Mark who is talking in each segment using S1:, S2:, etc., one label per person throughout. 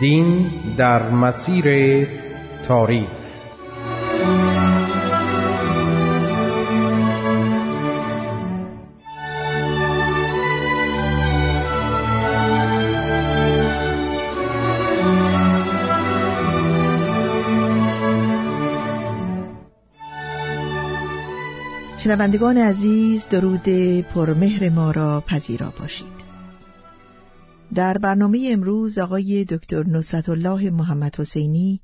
S1: دین در مسیر تاریخ.
S2: شنوندگان عزیز درود پرمهر ما را پذیرا باشید. در برنامه امروز آقای دکتر نصرت الله محمد حسینی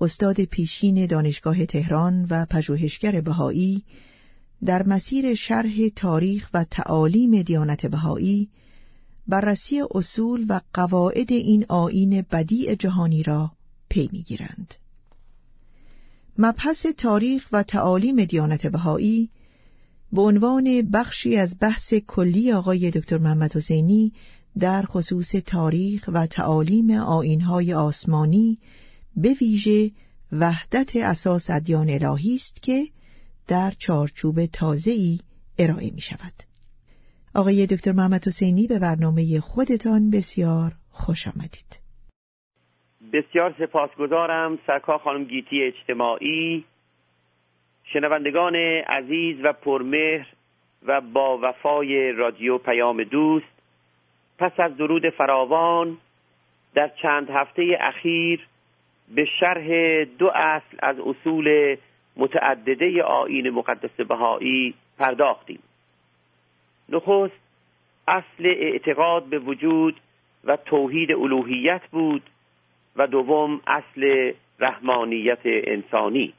S2: استاد پیشین دانشگاه تهران و پژوهشگر بهایی در مسیر شرح تاریخ و تعالیم دیانت بهایی بررسی اصول و قواعد این آین بدیع جهانی را پی می‌گیرند. مبحث تاریخ و تعالیم دیانت بهایی به عنوان بخشی از بحث کلی آقای دکتر محمد حسینی در خصوص تاریخ و تعالیم آینهای آسمانی به ویژه وحدت اساس ادیان الهی است که در چارچوب تازه‌ای ارائه می شود. آقای دکتر محمد حسینی به برنامه خودتان بسیار خوش آمدید.
S3: بسیار سپاسگزارم سرکار خانم گیتی اجتماعی شنوندگان عزیز و پرمهر و با وفای رادیو پیام دوست پس از درود فراوان در چند هفته اخیر به شرح دو اصل از اصول متعدده آین مقدس بهایی پرداختیم. نخست اصل اعتقاد به وجود و توحید الوهیت بود و دوم اصل رحمانیت انسانی.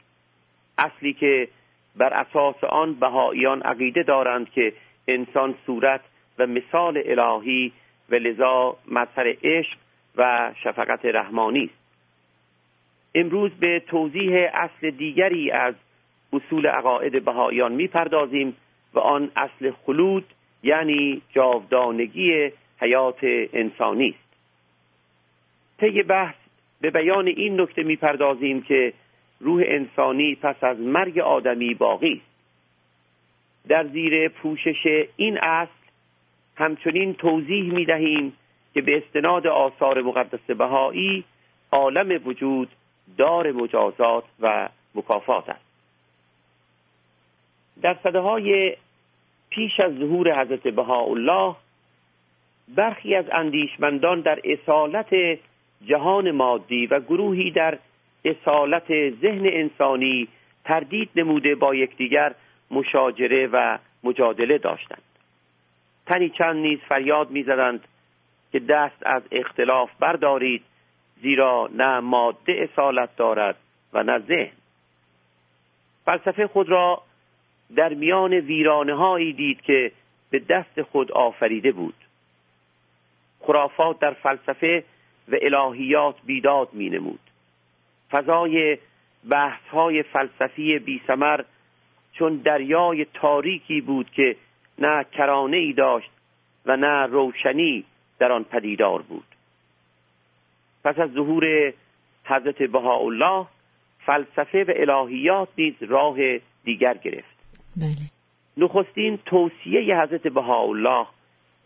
S3: اصلی که بر اساس آن بهاییان عقیده دارند که انسان صورت و مثال الهی و لذا مظهر عشق و شفقت رحمانی است. امروز به توضیح اصل دیگری از اصول عقاید بهاییان می‌پردازیم و آن اصل خلود یعنی جاودانگی حیات انسانی است. طی بحث به بیان این نکته می‌پردازیم که روح انسانی پس از مرگ آدمی باقی است. در زیر پوشش این اصل همچنین توضیح می دهیم که به استناد آثار مقدس بهایی عالم وجود دار مجازات و مکافات است. در صده های پیش از ظهور حضرت بهاءالله برخی از اندیشمندان در اصالت جهان مادی و گروهی در اصالت ذهن انسانی تردید نموده با یکدیگر مشاجره و مجادله داشتند. تنی چند نیز فریاد می‌زدند که دست از اختلاف بردارید زیرا نه ماده اصالت دارد و نه ذهن. فلسفه خود را در میان ویرانه هایی دید که به دست خود آفریده بود. خرافات در فلسفه و الهیات بیداد می نمود فضای بحث های فلسفی بی سمر چون دریای تاریکی بود که نه کرانه ای داشت و نه روشنی در آن پدیدار بود. پس از ظهور حضرت بهاءالله فلسفه و الهیات نیز راه دیگر گرفت.
S2: بله.
S3: نخستین توصیه حضرت بهاءالله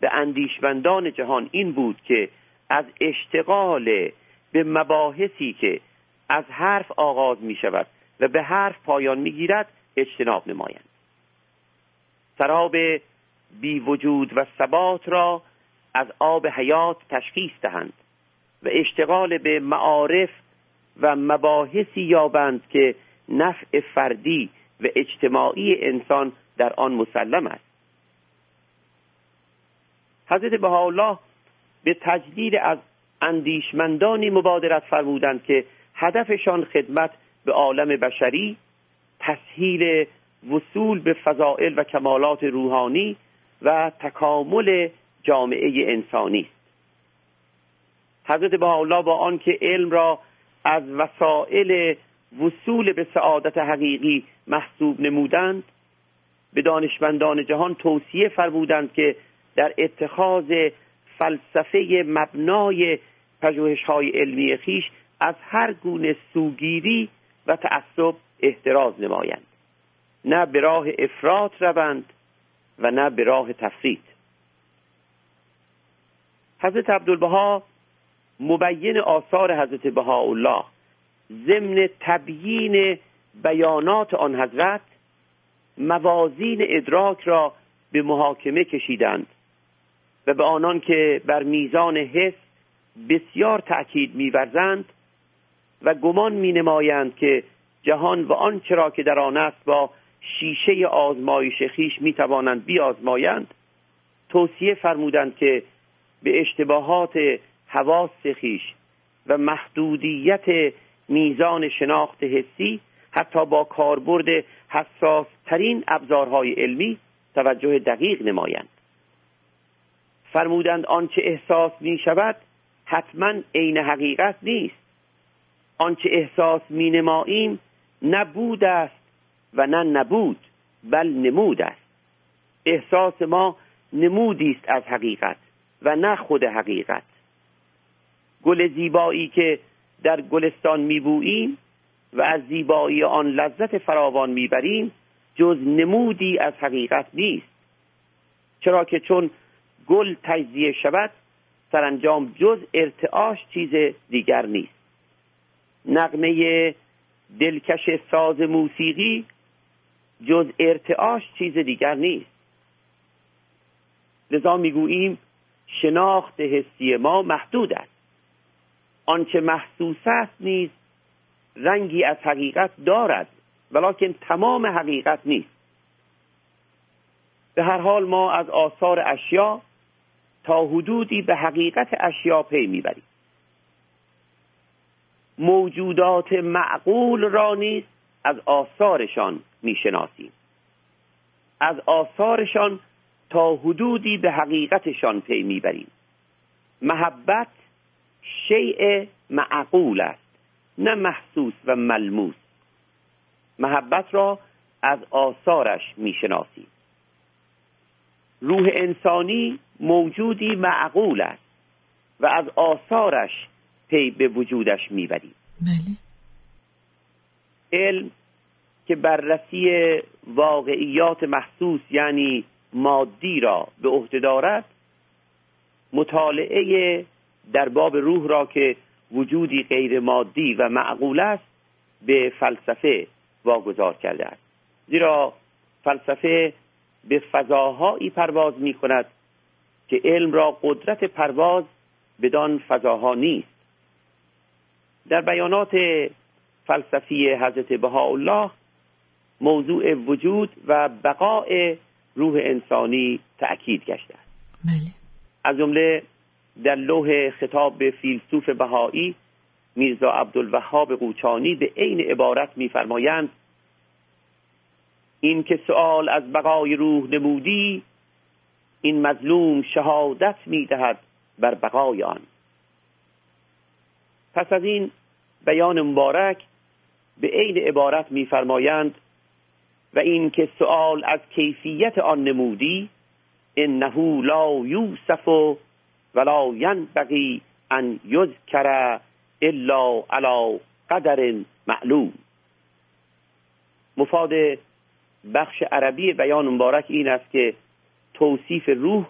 S3: به اندیشمندان جهان این بود که از اشتغال به مباحثی که از حرف آغاز می شود و به حرف پایان می گیرد اجتناب نمایند. سراب بی وجود و ثبات را از آب حیات تشخیص دهند و اشتغال به معارف و مباحثی یابند که نفع فردی و اجتماعی انسان در آن مسلم است. حضرت بهاءالله به تجدید از اندیشمندانی مبادرت فرمودند که هدفشان خدمت به عالم بشری تسهیل وصول به فضائل و کمالات روحانی و تکامل جامعه انسانی. است حضرت بهاءالله با آنکه علم را از وسایل وصول به سعادت حقیقی محسوب نمودند به دانشمندان جهان توصیه فرمودند که در اتخاذ فلسفه مبنای پژوهش های علمی خیش از هر گونه سوگیری و تعصب احتراز نمایند. نه به راه افراط روند و نه به راه تفرید حضرت عبدالبها مبین آثار حضرت بهاءالله ضمن تبیین بیانات آن حضرت موازین ادراک را به محاکمه کشیدند و به آنان که بر میزان حس بسیار تأکید میورزند و گمان می نمایند که جهان و آنچه را که در آن است با شیشه آزمایش خیش می توانند بیازمایند. توصیه فرمودند که به اشتباهات حواس خیش و محدودیت میزان شناخت حسی حتی با کاربرد حساس ترین ابزارهای علمی توجه دقیق نمایند. فرمودند آنچه احساس می شود حتما عین حقیقت نیست. آنچه احساس می نماییم نبود است و نه نبود بل نمود است. احساس ما نمودی است از حقیقت و نه خود حقیقت. گل زیبایی که در گلستان میبوییم و از زیبایی آن لذت فراوان می‌بریم جز نمودی از حقیقت نیست. چرا که چون گل تجزیه شود سرانجام جز ارتعاش چیز دیگر نیست. نقمه دلکش ساز موسیقی جز ارتعاش چیز دیگر نیست. لذا می‌گوییم شناخت حسی ما محدود است. آنچه محسوس است نیز رنگی از حقیقت دارد ولیکن تمام حقیقت نیست. به هر حال ما از آثار اشیا تا حدودی به حقیقت اشیا پی می‌بریم. موجودات معقول را نیز از آثارشان می‌شناسیم. از آثارشان تا حدودی به حقیقتشان پی می‌بریم. محبت شیء معقول است نه محسوس و ملموس. محبت را از آثارش می‌شناسیم. روح انسانی موجودی معقول است و از آثارش پی به وجودش می‌بریم.
S2: بله.
S3: علم که بررسی واقعیات محسوس یعنی مادی را به عهده دارد مطالعه در باب روح را که وجودی غیر مادی و معقول است به فلسفه واگذار کرده است. زیرا فلسفه به فضاهایی پرواز می کند که علم را قدرت پرواز بدان فضاها نیست. در بیانات فلسفی حضرت بهاءالله موضوع وجود و بقاء روح انسانی تأکید گشته است
S2: بله.
S3: از جمله در لوح خطاب به فیلسوف بهایی میرزا عبدالوهاب قوچانی به عین عبارت میفرمایند این که سؤال از بقای روح نمودی این مظلوم شهادت می‌دهد بر بقای آن. پس از این بیان مبارک به عین عبارت میفرمایند و این که سؤال از کیفیت آن نمودی انه لا یوسف ولا ینبغی ان یذکر الا علی قدر معلوم. مفاد بخش عربی بیان مبارک این است که توصیف روح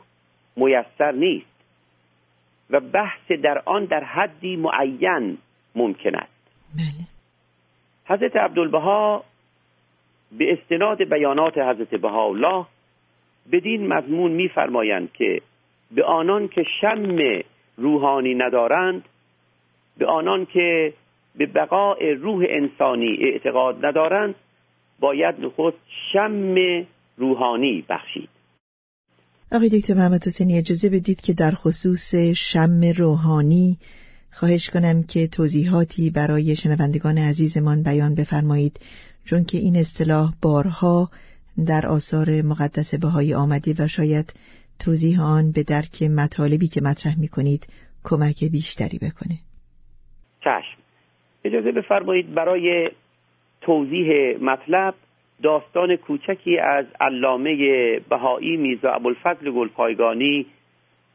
S3: میسر نیست و بحث در آن در حدی معین ممکن است.
S2: بله.
S3: حضرت عبدالبها به استناد بیانات حضرت بهاءالله بدین مضمون میفرمایند که به آنان که شم روحانی ندارند به آنان که به بقاء روح انسانی اعتقاد ندارند باید نخست شم روحانی بخشید.
S2: آقای دکتر محمد حسینی اجازه بدید که در خصوص شم روحانی خواهش کنم که توضیحاتی برای شنوندگان عزیزمان بیان بفرمایید. چون که این اصطلاح بارها در آثار مقدس بهایی آمده و شاید توضیح آن به درک مطالبی که مطرح می کنید کمک بیشتری بکنه.
S3: چشم. اجازه بفرمایید برای توضیح مطلب داستان کوچکی از علامه بهایی میرزا ابوالفضل گلپایگانی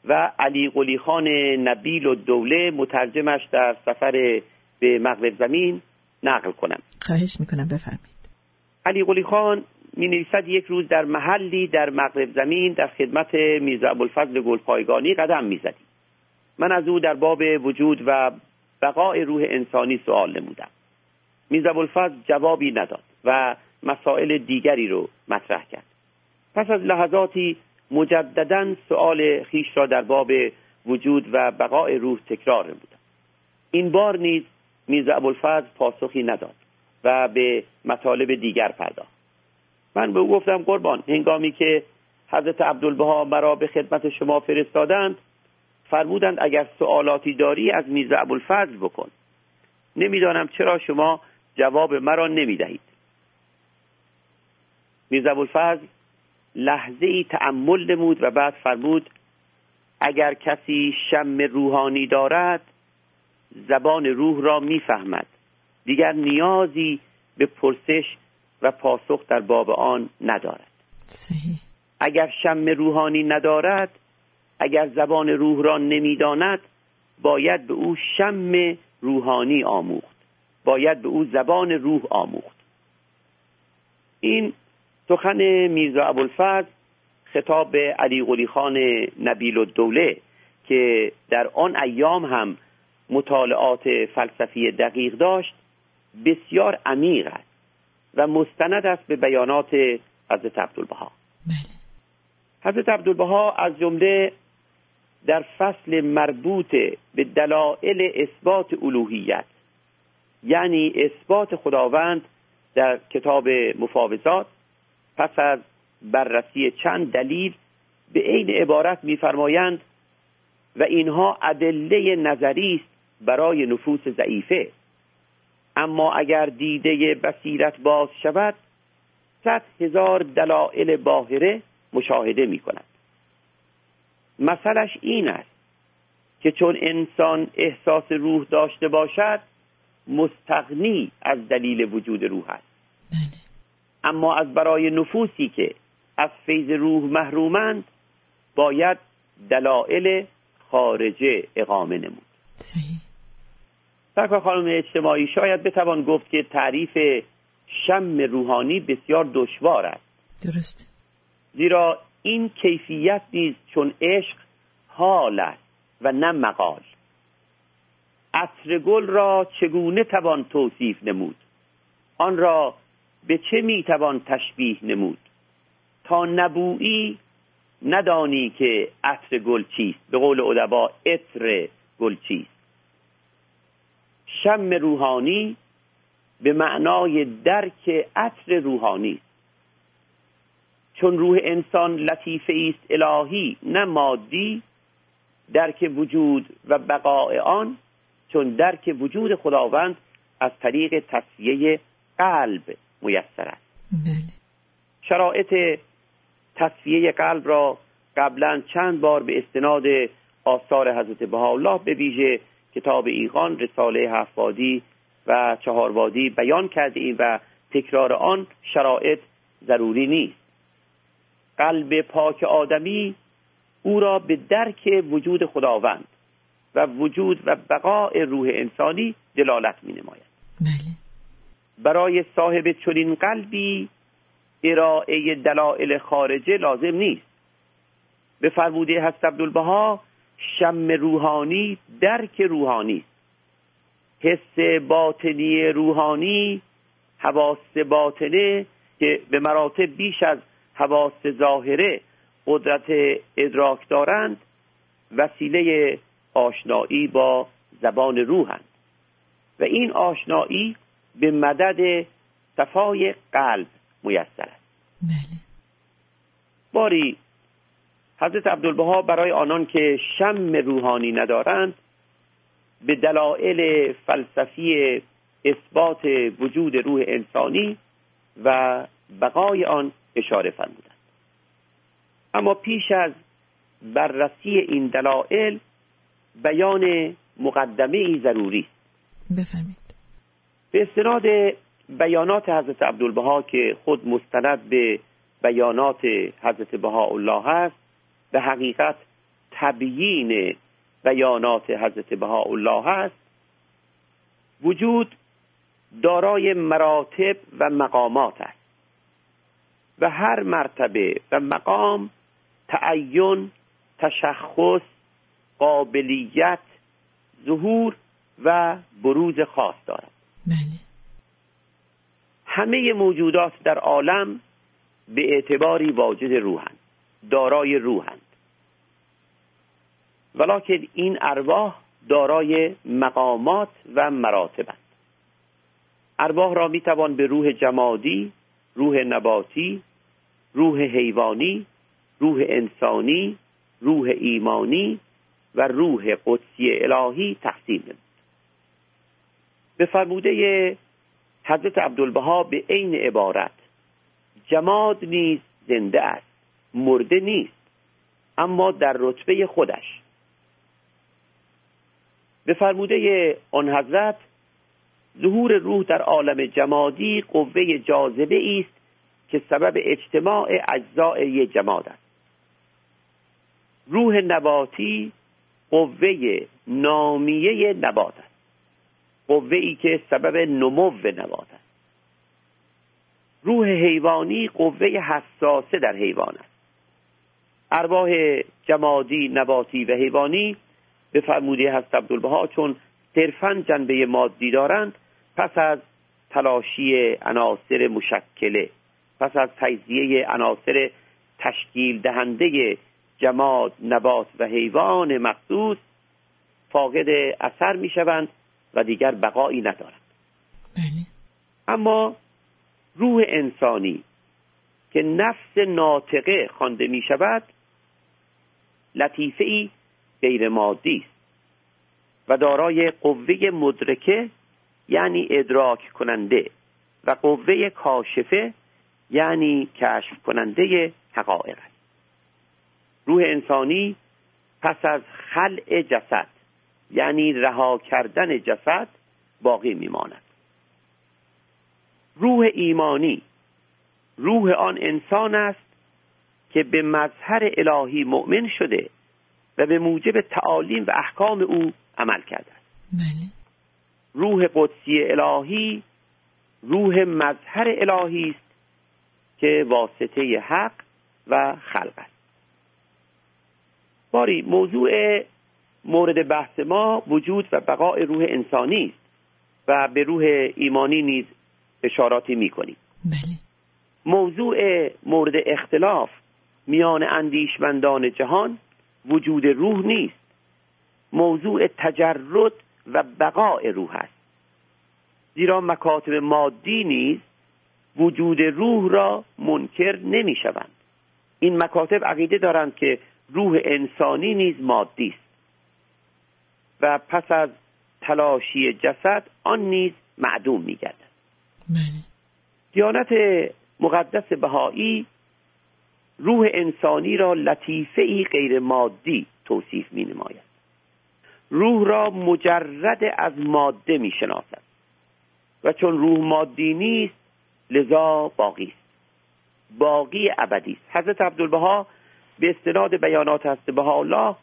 S3: و علی قلی خان نبیل و دوله مترجمش در سفر به مغرب زمین نقل کنم.
S2: خواهش می‌کنم بفرمایید.
S3: علی قلی خان می نویسد یک روز در محلی در مغرب زمین در خدمت میرزا ابوالفضل گلپایگانی قدم می‌زدیم. من از او در باب وجود و بقای روح انسانی سوال نمودم. میرزا ابوالفضل جوابی نداد و مسائل دیگری رو مطرح کرد. پس از لحظاتی مجددا سؤال خیش را در باب وجود و بقای روح تکرار نمودم. این بار نیز میرزا ابوالفضل پاسخی نداد و به مطالب دیگر پرداخت. من به او گفتم قربان هنگامی که حضرت عبدالبها مرا به خدمت شما فرستادند فرمودند اگر سوالاتی داری از میرزا ابوالفضل بکن. نمی‌دانم چرا شما جواب مرا نمی‌دهید. میرزا ابوالفضل لحظه ای تأمل نمود و بعد فرمود اگر کسی شم روحانی دارد زبان روح را می‌فهمد. دیگر نیازی به پرسش و پاسخ در باب آن ندارد.
S2: صحیح.
S3: اگر شم روحانی ندارد اگر زبان روح را نمی‌داند باید به او شم روحانی آموخت. باید به او زبان روح آموخت. این سخن میرزا ابوالفضل خطاب علی قلی خان نبیل و دوله که در آن ایام هم مطالعات فلسفی دقیق داشت بسیار عمیق است و مستند است به بیانات حضرت عبدالبها.
S2: بله.
S3: حضرت عبدالبها از جمله در فصل مربوط به دلایل اثبات الوهیت یعنی اثبات خداوند در کتاب مفاوضات پس از بررسی چند دلیل به عین عبارت میفرمایند و اینها ادله نظری است برای نفوس ضعیفه. اما اگر دیده بصیرت باز شود صد هزار دلایل باهره مشاهده می کند مثلش این است که چون انسان احساس روح داشته باشد مستغنی از دلیل وجود روح است.
S2: بله.
S3: اما از برای نفوسی که از فیض روح محرومند باید دلایل خارجه اقامه نمود.
S2: صحیح.
S3: سرکار خانم اجتماعی شاید بتوان گفت که تعریف شم روحانی بسیار دشوار است.
S2: درست.
S3: زیرا این کیفیت نیز چون عشق حال است و نه مقال. عطر گل را چگونه توان توصیف نمود؟ آن را به چه می‌توان تشبیه نمود؟ تا نبویی ندانی که عطر گل چیست. به قول ادبا عطر گل چیست. شم روحانی به معنای درک عطر روحانی. چون روح انسان لطیفه است الهی نه مادی درک وجود و بقاء آن چون درک وجود خداوند از طریق تصفیه قلب میسر است.
S2: بله.
S3: شرایط تصفیه قلب را قبلا چند بار به استناد آثار حضرت بهاءالله به ویژه کتاب ایقان رساله هفتوادی و چهاروادی بیان کرده ایم و تکرار آن شرایط ضروری نیست. قلب پاک آدمی او را به درک وجود خداوند و وجود و بقاء روح انسانی دلالت می نماید
S2: بله.
S3: برای صاحب چنین قلبی ارائه دلایل خارجه لازم نیست. به فرموده حضرت عبدالبها شم روحانی درک روحانی. است. حس باطنی روحانی حواس باطنه که به مراتب بیش از حواس ظاهره قدرت ادراک دارند وسیله آشنایی با زبان روحند. و این آشنایی به مدد صفای قلب میسر است.
S2: بله.
S3: باری حضرت عبدالبها برای آنان که شم روحانی ندارند به دلایل فلسفی اثبات وجود روح انسانی و بقای آن اشاره فرمودند. اما پیش از بررسی این دلایل بیان مقدمه ای ضروری.
S2: بفرمید
S3: به استناد بیانات حضرت عبدالبها که خود مستند به بیانات حضرت بهاءالله هست به حقیقت تبیین بیانات حضرت بهاءالله هست وجود دارای مراتب و مقامات است. و هر مرتبه و مقام تعین تشخص قابلیت ظهور و بروز خاص دارد.
S2: بله.
S3: همه موجودات در عالم به اعتباری واجد روحند دارای روحند. ولیکن این ارواح دارای مقامات و مراتبند. ارواح را می‌توان به روح جمادی روح نباتی روح حیوانی روح انسانی روح ایمانی و روح قدسی الهی تقسیم نمود. به فرموده حضرت عبدالبها به عین عبارت جماد نیز زنده است مرده نیست اما در رتبه خودش به فرموده آن حضرت ظهور روح در عالم جمادی قوه جاذبه است که سبب اجتماع اجزای جماد است. روح نباتی قوه نامیه نبات است. قوه ای که سبب نمو نبات است. روح حیوانی قوه حساسه در حیوان است. ارواح جمادی نباتی و حیوانی به فرموده هست عبدالبها چون صرفا جنبه مادی دارند پس از تلاشی عناصر مشکله پس از تجزیه عناصر تشکیل دهنده جماد نبات و حیوان مخصوص فاقد اثر می شوند و دیگر بقایی ندارند.
S2: بله.
S3: اما روح انسانی که نفس ناطقه خوانده می شود لطیفه ای غیر مادی است. و دارای قوه مدرکه یعنی ادراک کننده و قوه کاشفه یعنی کشف کننده حقایق. است روح انسانی پس از خلع جسد یعنی رها کردن جسد باقی میماند. روح ایمانی روح آن انسان است که به مظهر الهی مؤمن شده و به موجب تعالیم و احکام او عمل کرده است
S2: بله.
S3: روح قدسی الهی روح مظهر الهی است که واسطه حق و خلق است. باری موضوع مورد بحث ما وجود و بقای روح انسانی است و به روح ایمانی نیز اشاراتی می‌کنیم.
S2: بله.
S3: موضوع مورد اختلاف میان اندیشمندان جهان وجود روح نیست. موضوع تجرد و بقای روح است. زیرا مکاتب مادی نیز وجود روح را منکر نمی شوند. این مکاتب عقیده دارند که روح انسانی نیز مادی است. و پس از تلاشی جسد آن نیز معدوم می گردد.
S2: بله.
S3: دیانت مقدس بهایی روح انسانی را لطیفه ای غیر مادی توصیف می نماید. روح را مجرد از ماده می شناسد و چون روح مادی نیست لذا باقی است. باقی ابدی است. حضرت عبدالبها به استناد بیانات هست. بها الله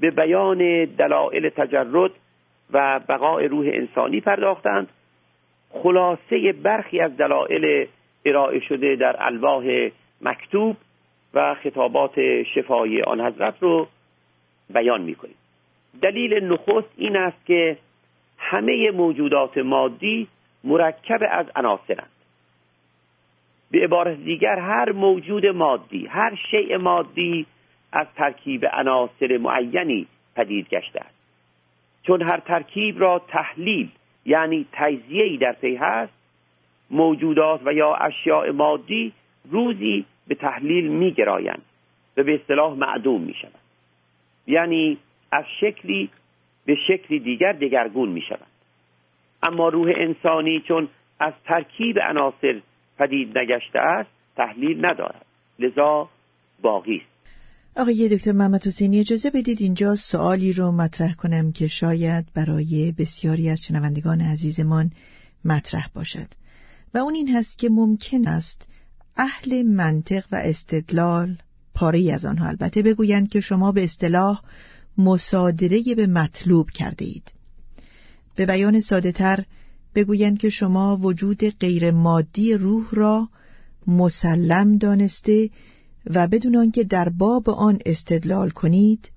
S3: به بیان دلایل تجرد و بقای روح انسانی پرداختند. خلاصه برخی از دلایل ارائه شده در الواح مکتوب و خطابات شفای آن حضرت رو بیان می‌کنیم. دلیل نخست این است که همه موجودات مادی مرکب از عناصرند. به عبارت دیگر هر موجود مادی هر شیء مادی از ترکیب عناصر معینی پدید گشته است. چون هر ترکیب را تحلیل یعنی تجزیه در پی هست موجودات و یا اشیاء مادی روزی به تحلیل میگرایند و به اصطلاح معدوم می شوند یعنی از شکلی به شکلی دیگر دگرگون می شوند اما روح انسانی چون از ترکیب عناصر پدید نگشته است تحلیل ندارد. لذا باقی است.
S2: آقای دکتر محمد حسینی اجازه بدید اینجا سوالی رو مطرح کنم که شاید برای بسیاری از شنوندگان عزیزمان مطرح باشد. و اون این هست که ممکن است اهل منطق و استدلال پاره از آنها. البته بگویند که شما به اصطلاح مصادره به مطلوب کرده اید به بیان ساده تر بگویند که شما وجود غیر مادی روح را مسلم دانسته و بدون آنکه در باب آن استدلال کنید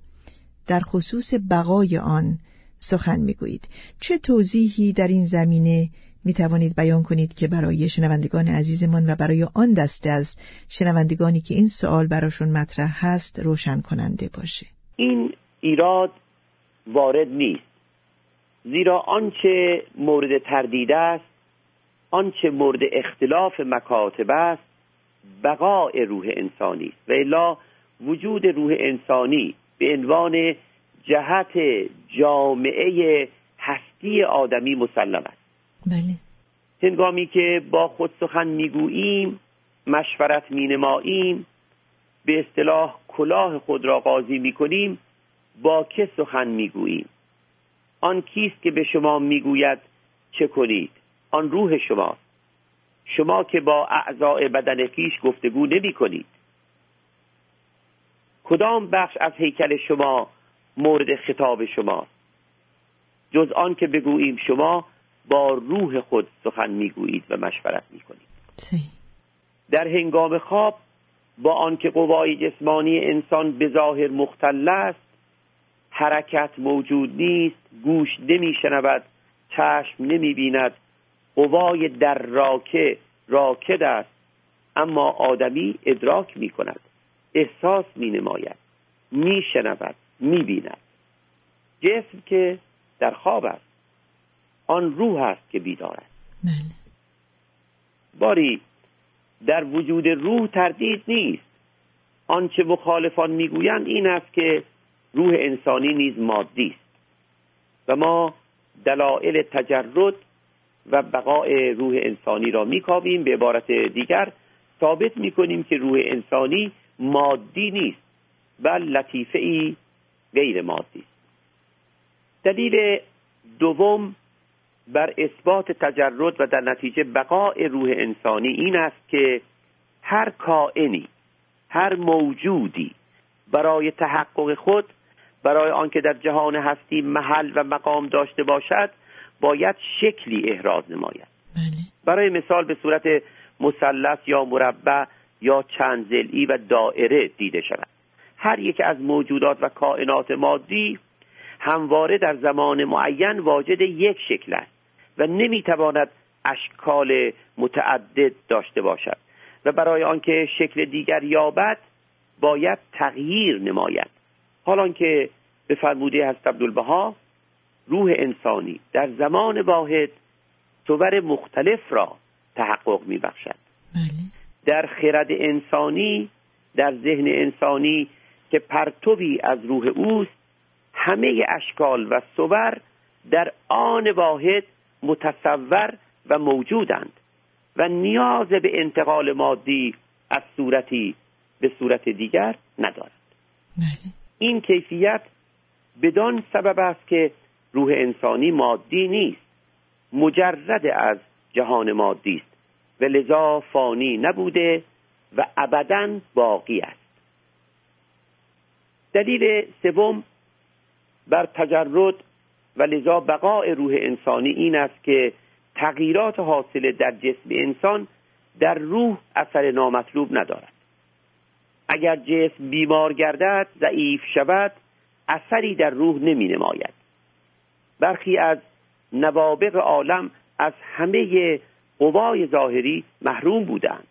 S2: در خصوص بقای آن سخن می‌گویید. چه توضیحی در این زمینه می توانید بیان کنید که برای شنوندگان عزیزمان و برای آن دسته از شنوندگانی که این سوال براشون مطرح هست روشن کننده باشه؟
S3: این ایراد وارد نیست. زیرا آنچه مورد تردید است آنچه مورد اختلاف مکاتب است بقاء روح انسانی است. و الا وجود روح انسانی به عنوان جهت جامعه هستی آدمی مسلم است.
S2: بله.
S3: هنگامی که با خود سخن می‌گوییم مشورت مینماییم به اصطلاح کلاه خود را قاضی می‌کنیم با که سخن می‌گوییم آن کیست که به شما می‌گوید چه کنید؟ آن روح شما. شما که با اعضاء بدن خیش گفتگو نمی کنید. کدام بخش از هیکل شما مورد خطاب شما؟ جز آن که بگوییم شما با روح خود سخن می‌گویید و مشورت می‌کنید. در هنگام خواب با آنکه قوای جسمانی انسان به ظاهر مختل است حرکت موجود نیست گوش نمیشنود چشم نمی‌بیند. قوای در راکه راکد است اما آدمی ادراک می کند احساس می نماید می شنود می بیند جسم که در خواب است آن روح است که بیدار است.
S2: بله.
S3: باری در وجود روح تردید نیست. آنچه مخالفان می‌گویند این است که روح انسانی نیز مادی است. و ما دلایل تجرد و بقای روح انسانی را میکاویم. به عبارت دیگر ثابت می‌کنیم که روح انسانی مادی نیست بل لطیفه ای غیر مادی است. دلیل دوم بر اثبات تجرد و در نتیجه بقای روح انسانی این است که هر کائنی هر موجودی برای تحقق خود برای آنکه در جهان هستی محل و مقام داشته باشد باید شکلی احراز نماید.
S2: بله.
S3: برای مثال به صورت مثلث یا مربع یا چند زلی و دائره دیده شود. هر یک از موجودات و کائنات مادی همواره در زمان معین واجد یک شکل است و نمی‌تواند اشکال متعدد داشته باشد و برای آنکه شکل دیگر یابد باید تغییر نماید. حالا که به فرموده هست عبدالبها روح انسانی در زمان واحد صور مختلف را تحقق می بخشد
S2: بله.
S3: در خرد انسانی در ذهن انسانی که پرتوی از روح اوست همه اشکال و صور در آن واحد متصور و موجودند و نیاز به انتقال مادی از صورتی به صورت دیگر ندارد
S2: بله.
S3: این کیفیت بدان سبب است که روح انسانی مادی نیست. مجرد از جهان مادی است. و لذا فانی نبوده و ابدا باقی است. دلیل سوم بر تجرد و لذا بقای روح انسانی این است که تغییرات حاصله در جسم انسان در روح اثر نامطلوب ندارد. اگر جسم بیمار گردد ضعیف شود اثری در روح نمی نماید برخی از نوابق عالم از همه قوای ظاهری محروم بودند.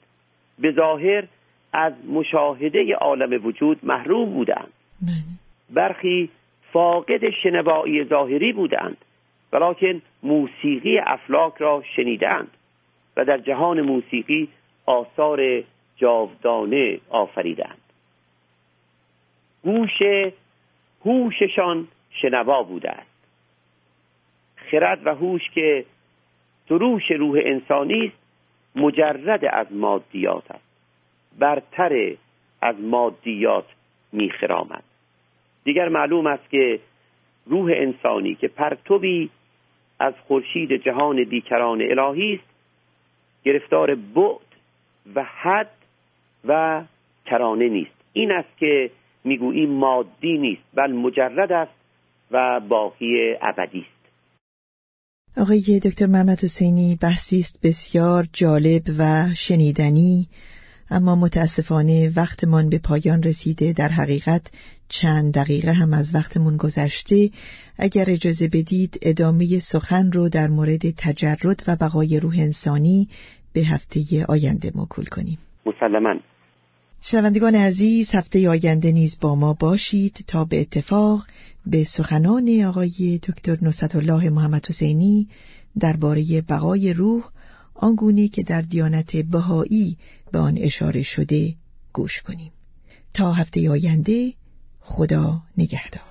S3: به ظاهر از مشاهده عالم وجود محروم بودند.
S2: بله.
S3: برخی فاقد شنوایی ظاهری بودند ولیکن موسیقی افلاک را شنیدند و در جهان موسیقی آثار جاودانه آفریدند. گوش هوششان شنوا بوده است خرد و هوش که سروش روح انسانی است مجرد از مادیات است. برتر از مادیات میخرامد. دیگر معلوم است که روح انسانی که پرتوی از خورشید جهان بیکران الهی است گرفتار بعد و حد و کرانه نیست. این است که می‌گوییم مادی نیست بل مجرد است و باقی ابدی است.
S2: آقای دکتر محمد حسینی بحثی است بسیار جالب و شنیدنی اما متاسفانه وقتمان به پایان رسیده. در حقیقت چند دقیقه هم از وقتمون گذشته. اگر اجازه بدید ادامه سخن رو در مورد تجرد و بقای روح انسانی به هفته آینده موکول کنیم.
S3: مسلما.
S2: شنوندگان عزیز هفته آینده نیز با ما باشید تا به اتفاق به سخنان آقای دکتر نصرت الله محمد حسینی درباره بقای روح آنگونه که در دیانت بهایی به آن اشاره شده گوش کنیم. تا هفته آینده خدا نگهدار.